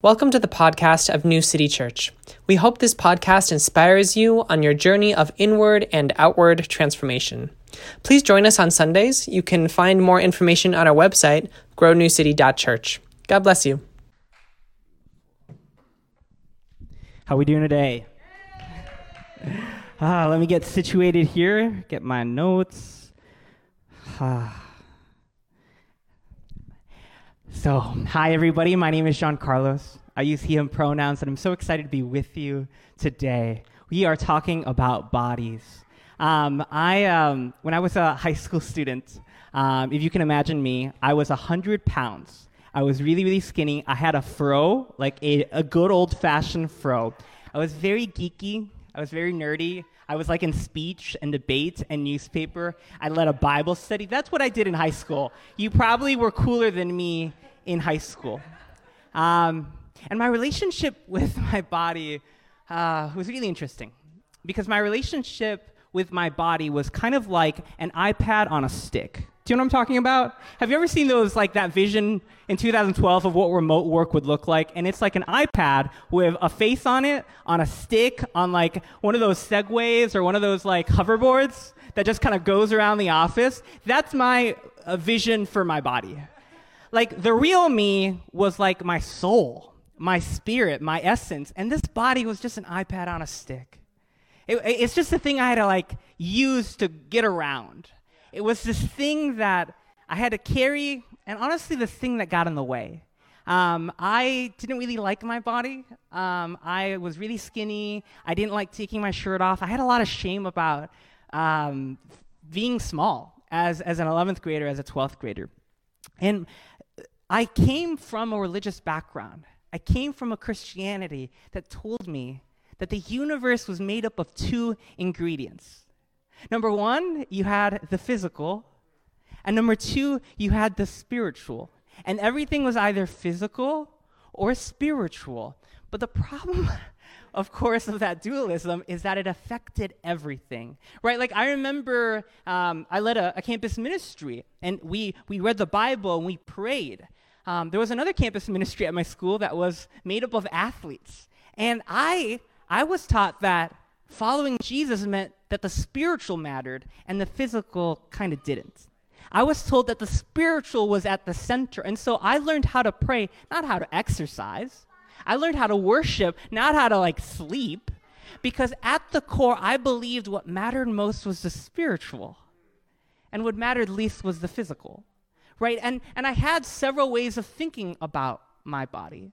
Welcome to the podcast of New City Church. We hope this podcast inspires you on your journey of inward and outward transformation. Please join us on Sundays. You can find more information on our website, grownewcity.church. God bless you. How we doing today? Ah, let me get situated here, get my notes. Ah. So, hi everybody. My name is John Carlos. I use he him pronouns and I'm so excited to be with you today. We are talking about bodies. Um, I um, when I was a high school student, um, if you can imagine me, I was 100 pounds. I was really, really skinny. I had a fro, like a, a good old fashioned fro. I was very geeky. I was very nerdy. I was like in speech and debate and newspaper. I led a Bible study. That's what I did in high school. You probably were cooler than me in high school. Um, and my relationship with my body uh, was really interesting because my relationship with my body was kind of like an iPad on a stick. Do you know what I'm talking about? Have you ever seen those, like that vision in 2012 of what remote work would look like? And it's like an iPad with a face on it, on a stick, on like one of those segways or one of those like hoverboards that just kind of goes around the office. That's my uh, vision for my body. Like the real me was like my soul, my spirit, my essence, and this body was just an iPad on a stick. It, it's just a thing I had to like use to get around. It was this thing that I had to carry, and honestly, the thing that got in the way. Um, I didn't really like my body. Um, I was really skinny. I didn't like taking my shirt off. I had a lot of shame about um, being small as, as an 11th grader, as a 12th grader. And I came from a religious background. I came from a Christianity that told me that the universe was made up of two ingredients Number one, you had the physical. And number two, you had the spiritual. And everything was either physical or spiritual. But the problem, of course, of that dualism is that it affected everything, right? Like I remember um, I led a, a, campus ministry, and we we read the Bible and we prayed. Um, there was another campus ministry at my school that was made up of athletes, and I I was taught that following Jesus meant that the spiritual mattered and the physical kind of didn't. I was told that the spiritual was at the center. And so I learned how to pray, not how to exercise. I learned how to worship, not how to like sleep. Because at the core, I believed what mattered most was the spiritual, and what mattered least was the physical. Right? And, and I had several ways of thinking about my body.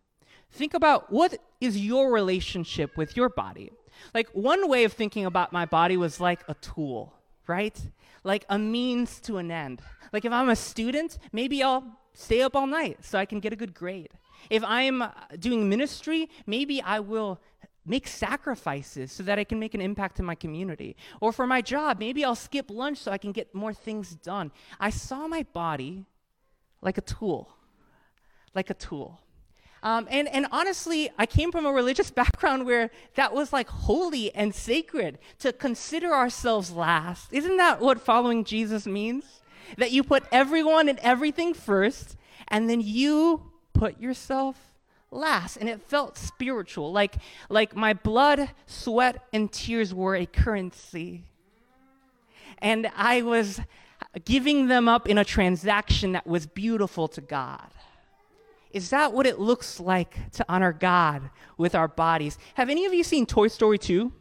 Think about what is your relationship with your body? Like, one way of thinking about my body was like a tool, right? Like a means to an end. Like, if I'm a student, maybe I'll stay up all night so I can get a good grade. If I'm uh, doing ministry, maybe I will make sacrifices so that I can make an impact in my community. Or for my job, maybe I'll skip lunch so I can get more things done. I saw my body like a tool, like a tool. Um, and, and honestly, I came from a religious background where that was like holy and sacred to consider ourselves last. Isn't that what following Jesus means? That you put everyone and everything first, and then you put yourself last. And it felt spiritual, like, like my blood, sweat, and tears were a currency. And I was giving them up in a transaction that was beautiful to God. Is that what it looks like to honor God with our bodies? Have any of you seen Toy Story 2?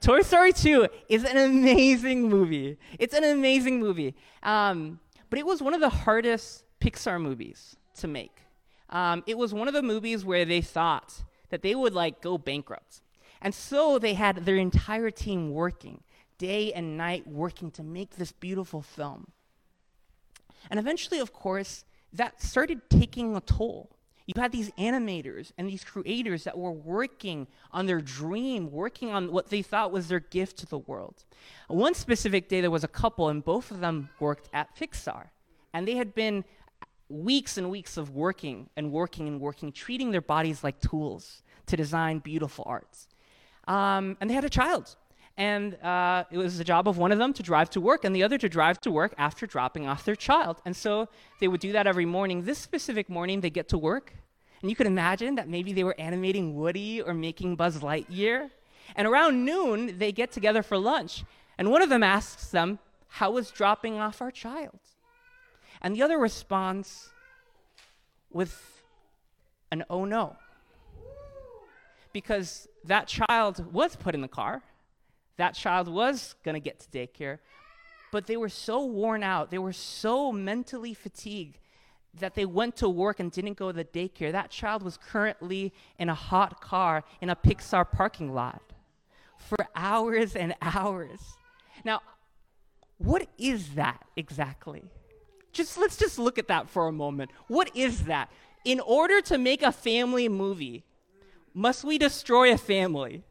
Toy Story 2 is an amazing movie. It's an amazing movie. Um, but it was one of the hardest Pixar movies to make. Um, it was one of the movies where they thought that they would like go bankrupt. And so they had their entire team working day and night working to make this beautiful film. And eventually, of course, that started taking a toll. You had these animators and these creators that were working on their dream, working on what they thought was their gift to the world. One specific day, there was a couple, and both of them worked at Pixar. And they had been weeks and weeks of working and working and working, treating their bodies like tools to design beautiful arts. Um, and they had a child and uh, it was the job of one of them to drive to work and the other to drive to work after dropping off their child. And so they would do that every morning. This specific morning, they get to work, And you could imagine that maybe they were animating Woody or making Buzz Lightyear. And around noon, they get together for lunch. And one of them asks them, How was dropping off our child? And the other responds with an oh no. Because that child was put in the car, that child was going to get to daycare, but they were so worn out, they were so mentally fatigued that they went to work and didn't go to the daycare. That child was currently in a hot car in a Pixar parking lot for hours and hours. Now, what is that exactly? Just let's just look at that for a moment. What is that? In order to make a family movie, must we destroy a family?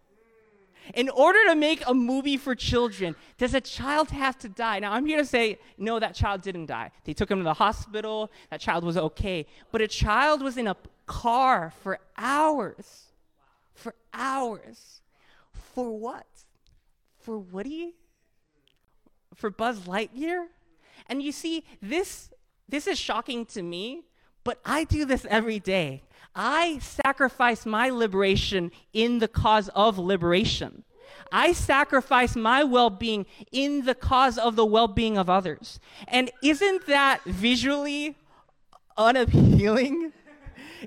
In order to make a movie for children, does a child have to die? Now, I'm here to say, no, that child didn't die. They took him to the hospital, that child was okay. But a child was in a car for hours. For hours. For what? For Woody? For Buzz Lightyear? And you see, this, this is shocking to me, but I do this every day. I sacrifice my liberation in the cause of liberation. I sacrifice my well being in the cause of the well being of others. And isn't that visually unappealing?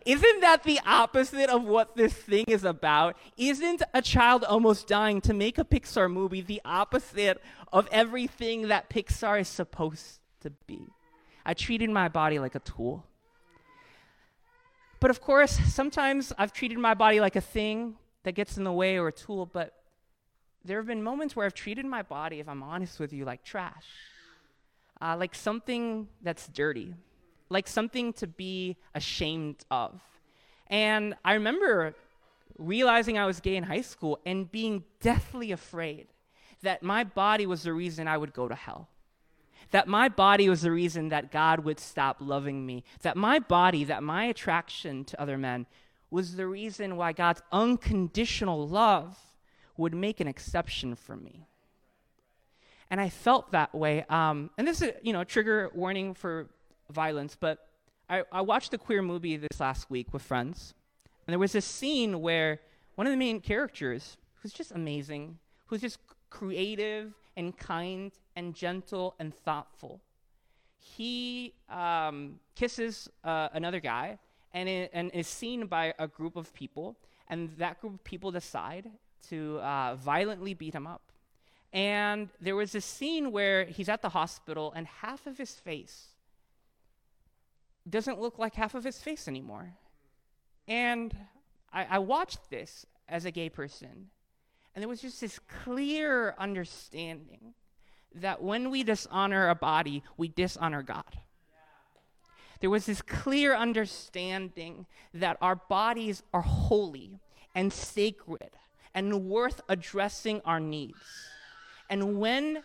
Isn't that the opposite of what this thing is about? Isn't a child almost dying to make a Pixar movie the opposite of everything that Pixar is supposed to be? I treated my body like a tool. But of course, sometimes I've treated my body like a thing that gets in the way or a tool, but there have been moments where I've treated my body, if I'm honest with you, like trash, uh, like something that's dirty, like something to be ashamed of. And I remember realizing I was gay in high school and being deathly afraid that my body was the reason I would go to hell that my body was the reason that God would stop loving me, that my body, that my attraction to other men was the reason why God's unconditional love would make an exception for me. And I felt that way. Um, and this is, you know, trigger warning for violence, but I, I watched a queer movie this last week with friends. And there was this scene where one of the main characters, who's just amazing, who's just creative and kind and gentle and thoughtful. He um, kisses uh, another guy and, it, and is seen by a group of people, and that group of people decide to uh, violently beat him up. And there was this scene where he's at the hospital, and half of his face doesn't look like half of his face anymore. And I, I watched this as a gay person, and there was just this clear understanding that when we dishonor a body, we dishonor God. There was this clear understanding that our bodies are holy and sacred and worth addressing our needs. And when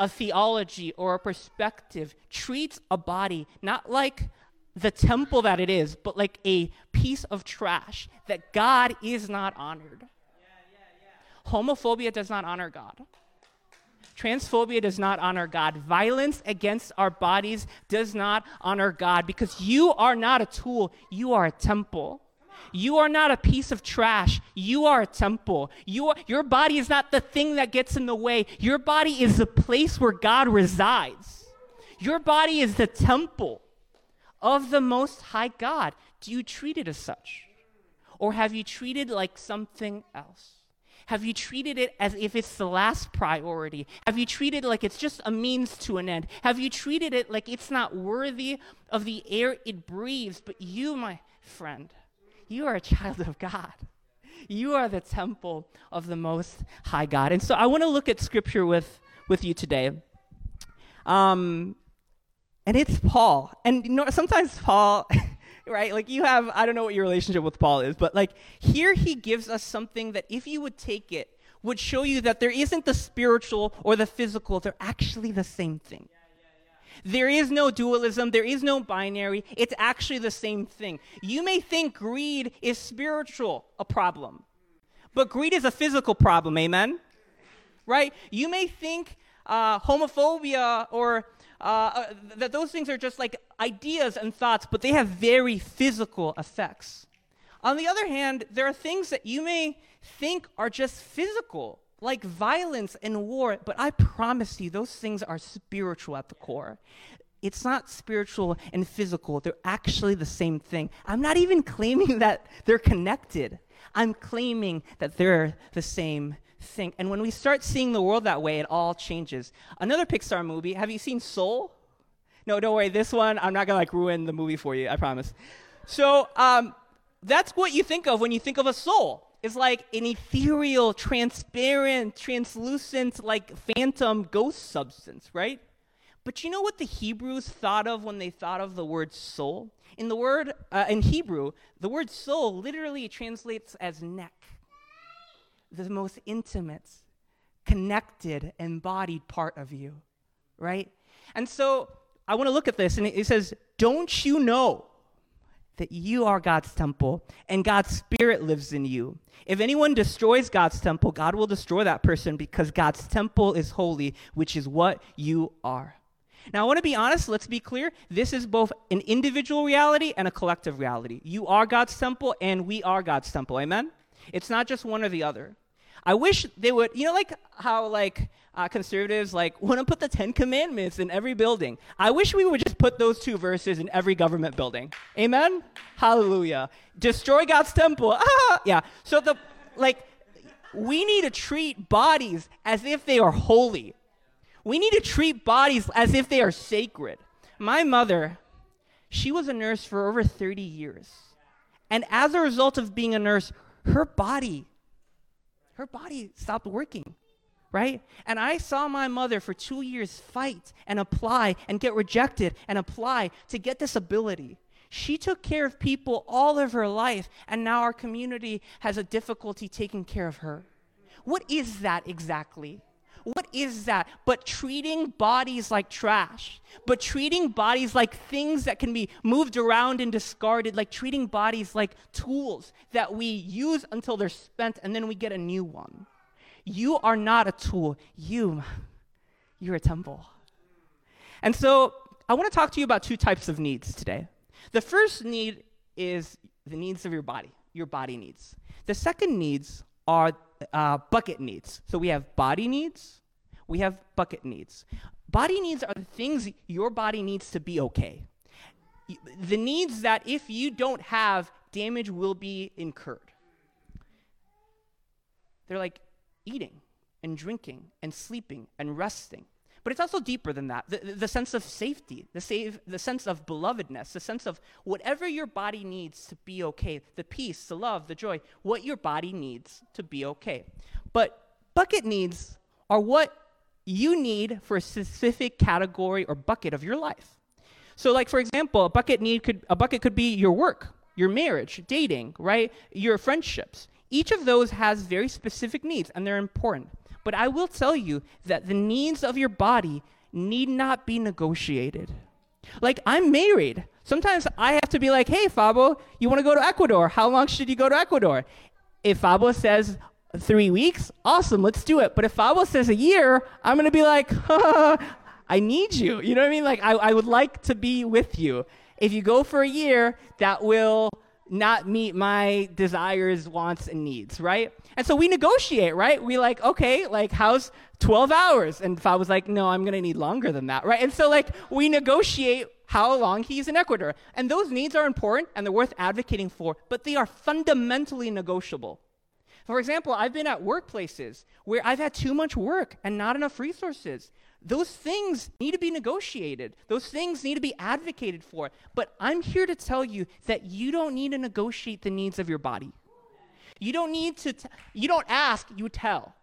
a theology or a perspective treats a body not like the temple that it is, but like a piece of trash, that God is not honored. Homophobia does not honor God. Transphobia does not honor God. Violence against our bodies does not honor God because you are not a tool, you are a temple. You are not a piece of trash. You are a temple. You are, your body is not the thing that gets in the way. Your body is the place where God resides. Your body is the temple of the Most High God. Do you treat it as such? Or have you treated like something else? Have you treated it as if it's the last priority? Have you treated it like it's just a means to an end? Have you treated it like it's not worthy of the air it breathes? But you, my friend, you are a child of God. You are the temple of the Most High God. And so I want to look at scripture with, with you today. Um, and it's Paul. And you know, sometimes Paul. right? Like you have, I don't know what your relationship with Paul is, but like here he gives us something that if you would take it, would show you that there isn't the spiritual or the physical, they're actually the same thing. There is no dualism, there is no binary. It's actually the same thing. You may think greed is spiritual, a problem, but greed is a physical problem, amen? Right? You may think uh, homophobia or uh, uh, that those things are just like ideas and thoughts, but they have very physical effects. On the other hand, there are things that you may think are just physical, like violence and war, but I promise you, those things are spiritual at the core. It's not spiritual and physical, they're actually the same thing. I'm not even claiming that they're connected, I'm claiming that they're the same thing. And when we start seeing the world that way, it all changes. Another Pixar movie, have you seen Soul? No, don't worry, this one, I'm not gonna like ruin the movie for you, I promise. So, um, that's what you think of when you think of a soul. It's like an ethereal, transparent, translucent, like phantom ghost substance, right? But you know what the Hebrews thought of when they thought of the word soul? In the word uh, in Hebrew, the word soul literally translates as neck. The most intimate, connected, embodied part of you, right? And so I want to look at this and it says, "Don't you know that you are God's temple and God's Spirit lives in you. If anyone destroys God's temple, God will destroy that person because God's temple is holy, which is what you are. Now, I want to be honest, let's be clear. This is both an individual reality and a collective reality. You are God's temple and we are God's temple. Amen? It's not just one or the other. I wish they would, you know, like how like uh, conservatives like want to put the Ten Commandments in every building. I wish we would just put those two verses in every government building. Amen. Hallelujah. Destroy God's temple. Ah, yeah. So the like, we need to treat bodies as if they are holy. We need to treat bodies as if they are sacred. My mother, she was a nurse for over 30 years. And as a result of being a nurse, her body her body stopped working, right? And I saw my mother for two years fight and apply and get rejected and apply to get this ability. She took care of people all of her life, and now our community has a difficulty taking care of her. What is that exactly? What is that? But treating bodies like trash, but treating bodies like things that can be moved around and discarded, like treating bodies like tools that we use until they're spent and then we get a new one. You are not a tool. You, you're a temple. And so I want to talk to you about two types of needs today. The first need is the needs of your body, your body needs. The second needs are uh, bucket needs. So we have body needs, we have bucket needs. Body needs are the things your body needs to be okay. The needs that if you don't have, damage will be incurred. They're like eating and drinking and sleeping and resting. But it's also deeper than that. The, the sense of safety, the, save, the sense of belovedness, the sense of whatever your body needs to be okay, the peace, the love, the joy, what your body needs to be okay. But bucket needs are what you need for a specific category or bucket of your life. So, like for example, a bucket need could a bucket could be your work, your marriage, dating, right? Your friendships. Each of those has very specific needs and they're important. But I will tell you that the needs of your body need not be negotiated. Like, I'm married. Sometimes I have to be like, hey, Fabo, you want to go to Ecuador? How long should you go to Ecuador? If Fabo says three weeks, awesome, let's do it. But if Fabo says a year, I'm going to be like, I need you. You know what I mean? Like, I, I would like to be with you. If you go for a year, that will not meet my desires, wants, and needs, right? And so we negotiate, right? We like, okay, like, how's 12 hours? And I was like, no, I'm gonna need longer than that, right? And so, like, we negotiate how long he's in Ecuador. And those needs are important and they're worth advocating for, but they are fundamentally negotiable. For example, I've been at workplaces where I've had too much work and not enough resources. Those things need to be negotiated. Those things need to be advocated for. But I'm here to tell you that you don't need to negotiate the needs of your body. You don't need to, t- you don't ask, you tell.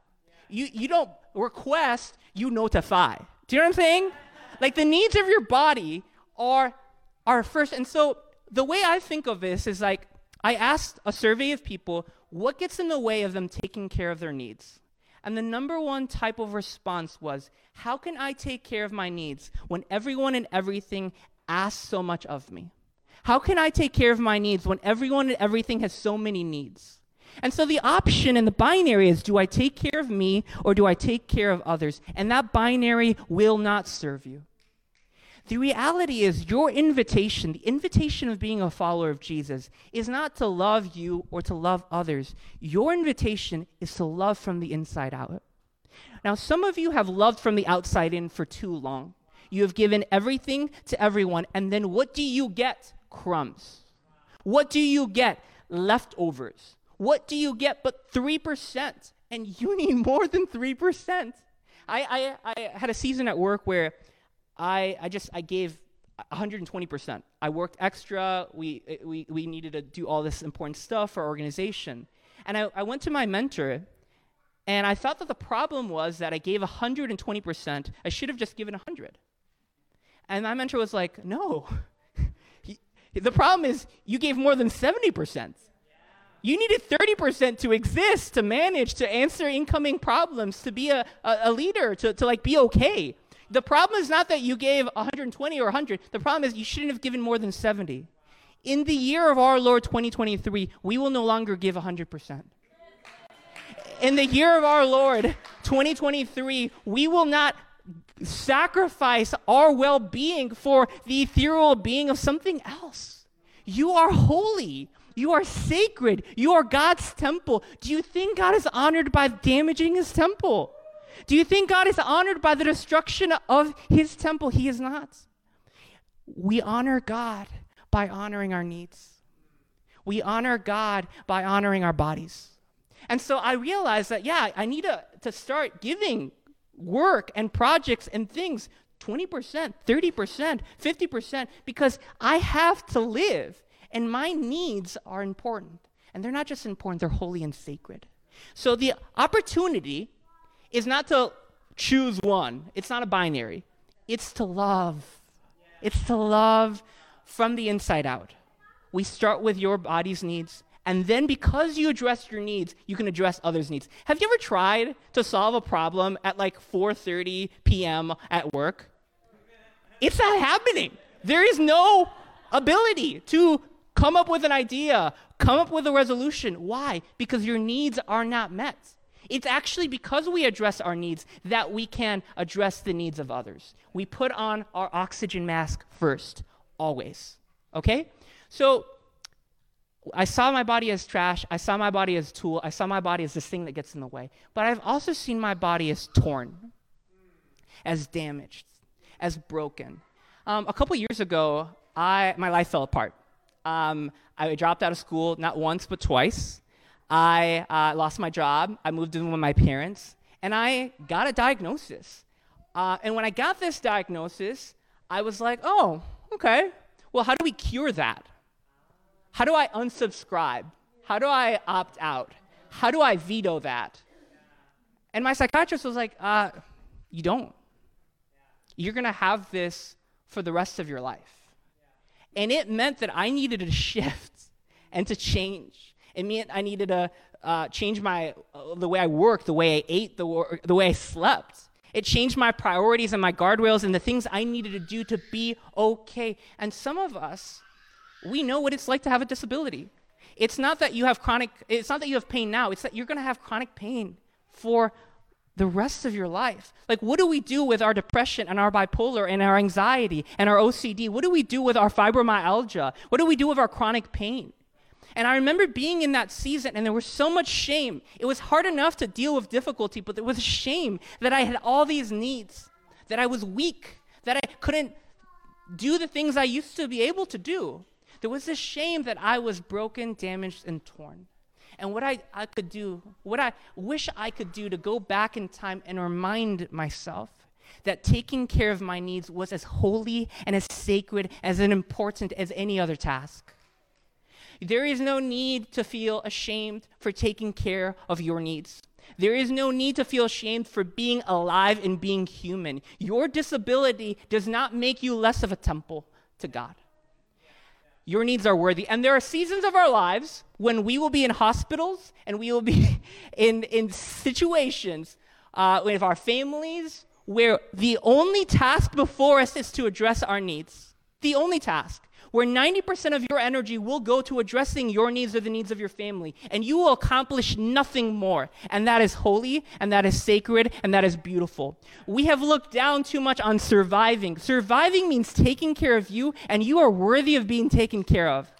You, you don't request, you notify. Do you know what I'm saying? Like the needs of your body are, are first. And so the way I think of this is like, I asked a survey of people what gets in the way of them taking care of their needs. And the number one type of response was, How can I take care of my needs when everyone and everything asks so much of me? How can I take care of my needs when everyone and everything has so many needs? And so the option in the binary is do I take care of me or do I take care of others? And that binary will not serve you. The reality is, your invitation, the invitation of being a follower of Jesus, is not to love you or to love others. Your invitation is to love from the inside out. Now, some of you have loved from the outside in for too long. You have given everything to everyone, and then what do you get? Crumbs. What do you get? Leftovers. What do you get but 3%? And you need more than 3%. I, I, I had a season at work where I, I just I gave 120%. I worked extra. We, we, we needed to do all this important stuff for organization. And I, I went to my mentor, and I thought that the problem was that I gave 120%. I should have just given 100. And my mentor was like, no. the problem is you gave more than 70%. You needed 30% to exist, to manage, to answer incoming problems, to be a, a, a leader, to, to like be okay. The problem is not that you gave 120 or 100. The problem is you shouldn't have given more than 70. In the year of our Lord 2023, we will no longer give 100%. In the year of our Lord 2023, we will not sacrifice our well being for the ethereal being of something else. You are holy. You are sacred. You are God's temple. Do you think God is honored by damaging his temple? Do you think God is honored by the destruction of his temple? He is not. We honor God by honoring our needs. We honor God by honoring our bodies. And so I realized that, yeah, I need to, to start giving work and projects and things 20%, 30%, 50%, because I have to live and my needs are important. And they're not just important, they're holy and sacred. So the opportunity is not to choose one, it's not a binary. It's to love. It's to love from the inside out. We start with your body's needs, and then because you address your needs, you can address others' needs. Have you ever tried to solve a problem at like 4:30 p.m. at work? It's not happening. There is no ability to come up with an idea, come up with a resolution. Why? Because your needs are not met. It's actually because we address our needs that we can address the needs of others. We put on our oxygen mask first, always. Okay? So I saw my body as trash. I saw my body as a tool. I saw my body as this thing that gets in the way. But I've also seen my body as torn, as damaged, as broken. Um, a couple years ago, I, my life fell apart. Um, I dropped out of school not once but twice. I uh, lost my job. I moved in with my parents, and I got a diagnosis. Uh, and when I got this diagnosis, I was like, oh, okay. Well, how do we cure that? How do I unsubscribe? How do I opt out? How do I veto that? And my psychiatrist was like, uh, you don't. You're going to have this for the rest of your life. And it meant that I needed to shift and to change. It meant I needed to uh, change my uh, the way I worked, the way I ate, the, wor- the way I slept. It changed my priorities and my guardrails and the things I needed to do to be okay. And some of us, we know what it's like to have a disability. It's not that you have chronic, it's not that you have pain now, it's that you're going to have chronic pain for the rest of your life. Like, what do we do with our depression and our bipolar and our anxiety and our OCD? What do we do with our fibromyalgia? What do we do with our chronic pain? And I remember being in that season, and there was so much shame. It was hard enough to deal with difficulty, but there was shame that I had all these needs, that I was weak, that I couldn't do the things I used to be able to do. There was this shame that I was broken, damaged, and torn and what I, I could do, what I wish I could do to go back in time and remind myself that taking care of my needs was as holy and as sacred, as important as any other task. There is no need to feel ashamed for taking care of your needs. There is no need to feel ashamed for being alive and being human. Your disability does not make you less of a temple to God. Your needs are worthy. And there are seasons of our lives when we will be in hospitals and we will be in, in situations uh, with our families where the only task before us is to address our needs. The only task. Where 90% of your energy will go to addressing your needs or the needs of your family, and you will accomplish nothing more. And that is holy, and that is sacred, and that is beautiful. We have looked down too much on surviving. Surviving means taking care of you, and you are worthy of being taken care of.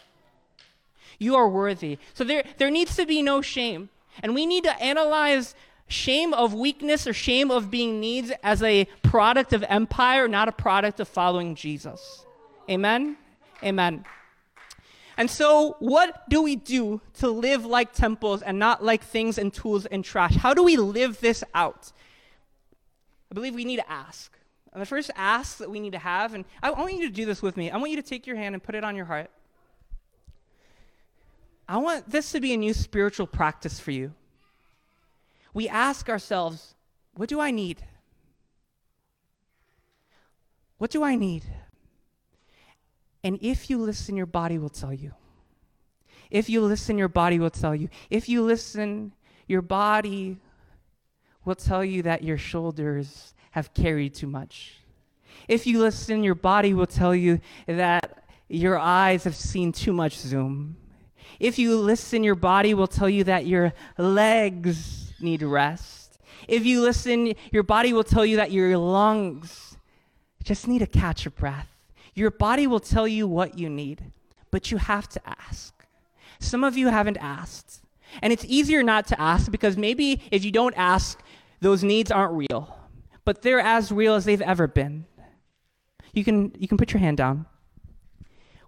You are worthy. So there, there needs to be no shame. And we need to analyze shame of weakness or shame of being needs as a product of empire, not a product of following Jesus. Amen? Amen. And so, what do we do to live like temples and not like things and tools and trash? How do we live this out? I believe we need to ask. And the first ask that we need to have, and I want you to do this with me. I want you to take your hand and put it on your heart. I want this to be a new spiritual practice for you. We ask ourselves, what do I need? What do I need? And if you listen, your body will tell you. If you listen, your body will tell you. If you listen, your body will tell you that your shoulders have carried too much. If you listen, your body will tell you that your eyes have seen too much Zoom. If you listen, your body will tell you that your legs need rest. If you listen, your body will tell you that your lungs just need to catch a breath. Your body will tell you what you need, but you have to ask. Some of you haven't asked. And it's easier not to ask because maybe if you don't ask, those needs aren't real. But they're as real as they've ever been. You can, you can put your hand down.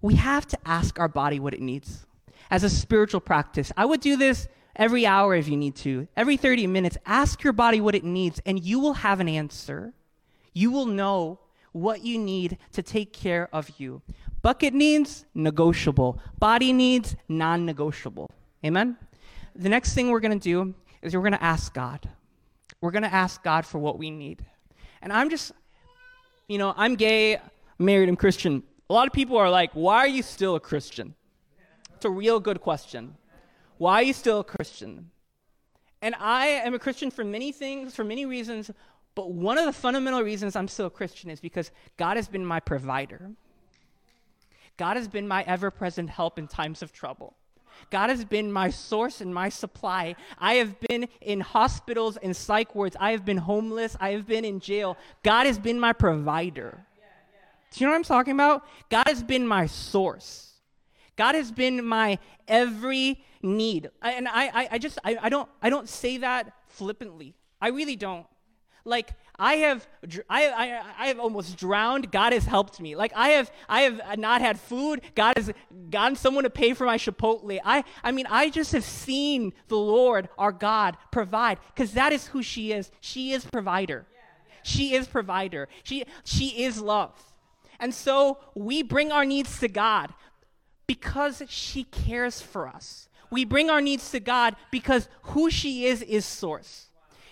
We have to ask our body what it needs as a spiritual practice. I would do this every hour if you need to. Every 30 minutes, ask your body what it needs, and you will have an answer. You will know what you need to take care of you. Bucket needs, negotiable. Body needs, non negotiable. Amen? The next thing we're going to do is we're going to ask God. We're going to ask God for what we need. And I'm just, you know, I'm gay, married, and Christian. A lot of people are like, why are you still a Christian? It's a real good question. Why are you still a Christian? And I am a Christian for many things, for many reasons, but one of the fundamental reasons I'm still a Christian is because God has been my provider. God has been my ever present help in times of trouble. God has been my source and my supply. I have been in hospitals and psych wards. I have been homeless. I have been in jail. God has been my provider. Do you know what I'm talking about? God has been my source. God has been my every need. And I, I, I just, I, I, don't, I don't say that flippantly. I really don't. Like I have, I, I, I have almost drowned. God has helped me. Like I have, I have not had food. God has gotten someone to pay for my Chipotle. I, I mean, I just have seen the Lord, our God, provide because that is who she is. She is provider. She is provider. She, she is love. And so we bring our needs to God because she cares for us. We bring our needs to God because who she is is source.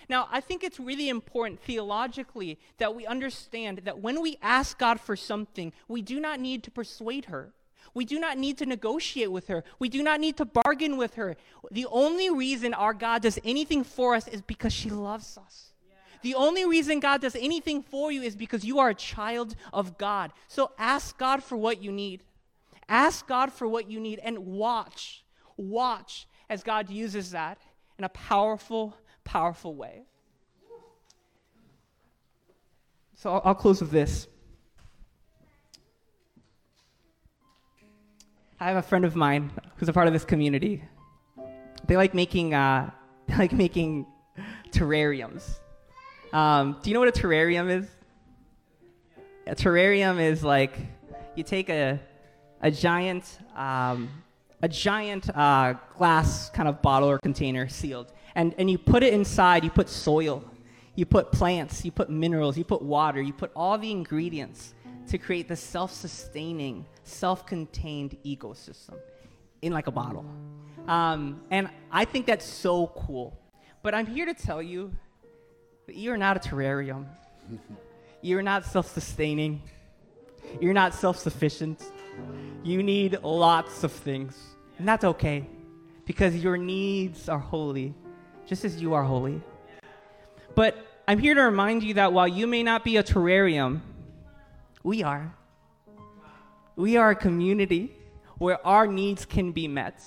Now, I think it's really important theologically that we understand that when we ask God for something, we do not need to persuade her. We do not need to negotiate with her. We do not need to bargain with her. The only reason our God does anything for us is because she loves us. The only reason God does anything for you is because you are a child of God. So ask God for what you need. Ask God for what you need and watch, watch as God uses that in a powerful, powerful way. So I'll, I'll close with this. I have a friend of mine who's a part of this community. They like making, uh, they like making terrariums. Um, do you know what a terrarium is? A terrarium is like you take a, a giant, um, a giant uh, glass kind of bottle or container sealed, and, and you put it inside, you put soil, you put plants, you put minerals, you put water, you put all the ingredients to create the self sustaining, self contained ecosystem in like a bottle. Um, and I think that's so cool. But I'm here to tell you that you're not a terrarium. you're not self sustaining. You're not self sufficient. You need lots of things. And that's okay because your needs are holy just as you are holy. But I'm here to remind you that while you may not be a terrarium, we are. we are a community where our needs can be met.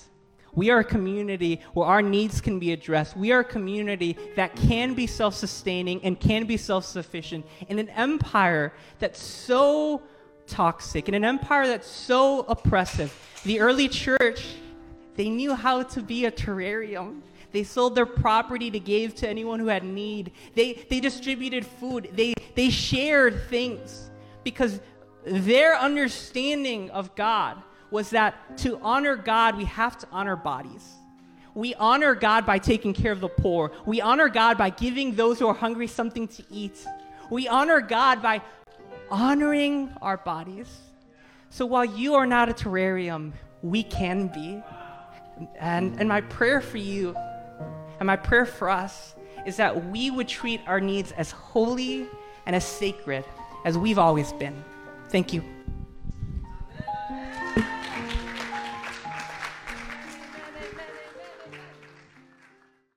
We are a community where our needs can be addressed. We are a community that can be self sustaining and can be self sufficient in an empire that's so toxic, in an empire that's so oppressive. The early church, they knew how to be a terrarium. They sold their property to give to anyone who had need. They, they distributed food. They, they shared things because their understanding of God was that to honor God, we have to honor bodies. We honor God by taking care of the poor. We honor God by giving those who are hungry something to eat. We honor God by honoring our bodies. So while you are not a terrarium, we can be. And, and my prayer for you and my prayer for us is that we would treat our needs as holy and as sacred as we've always been. Thank you.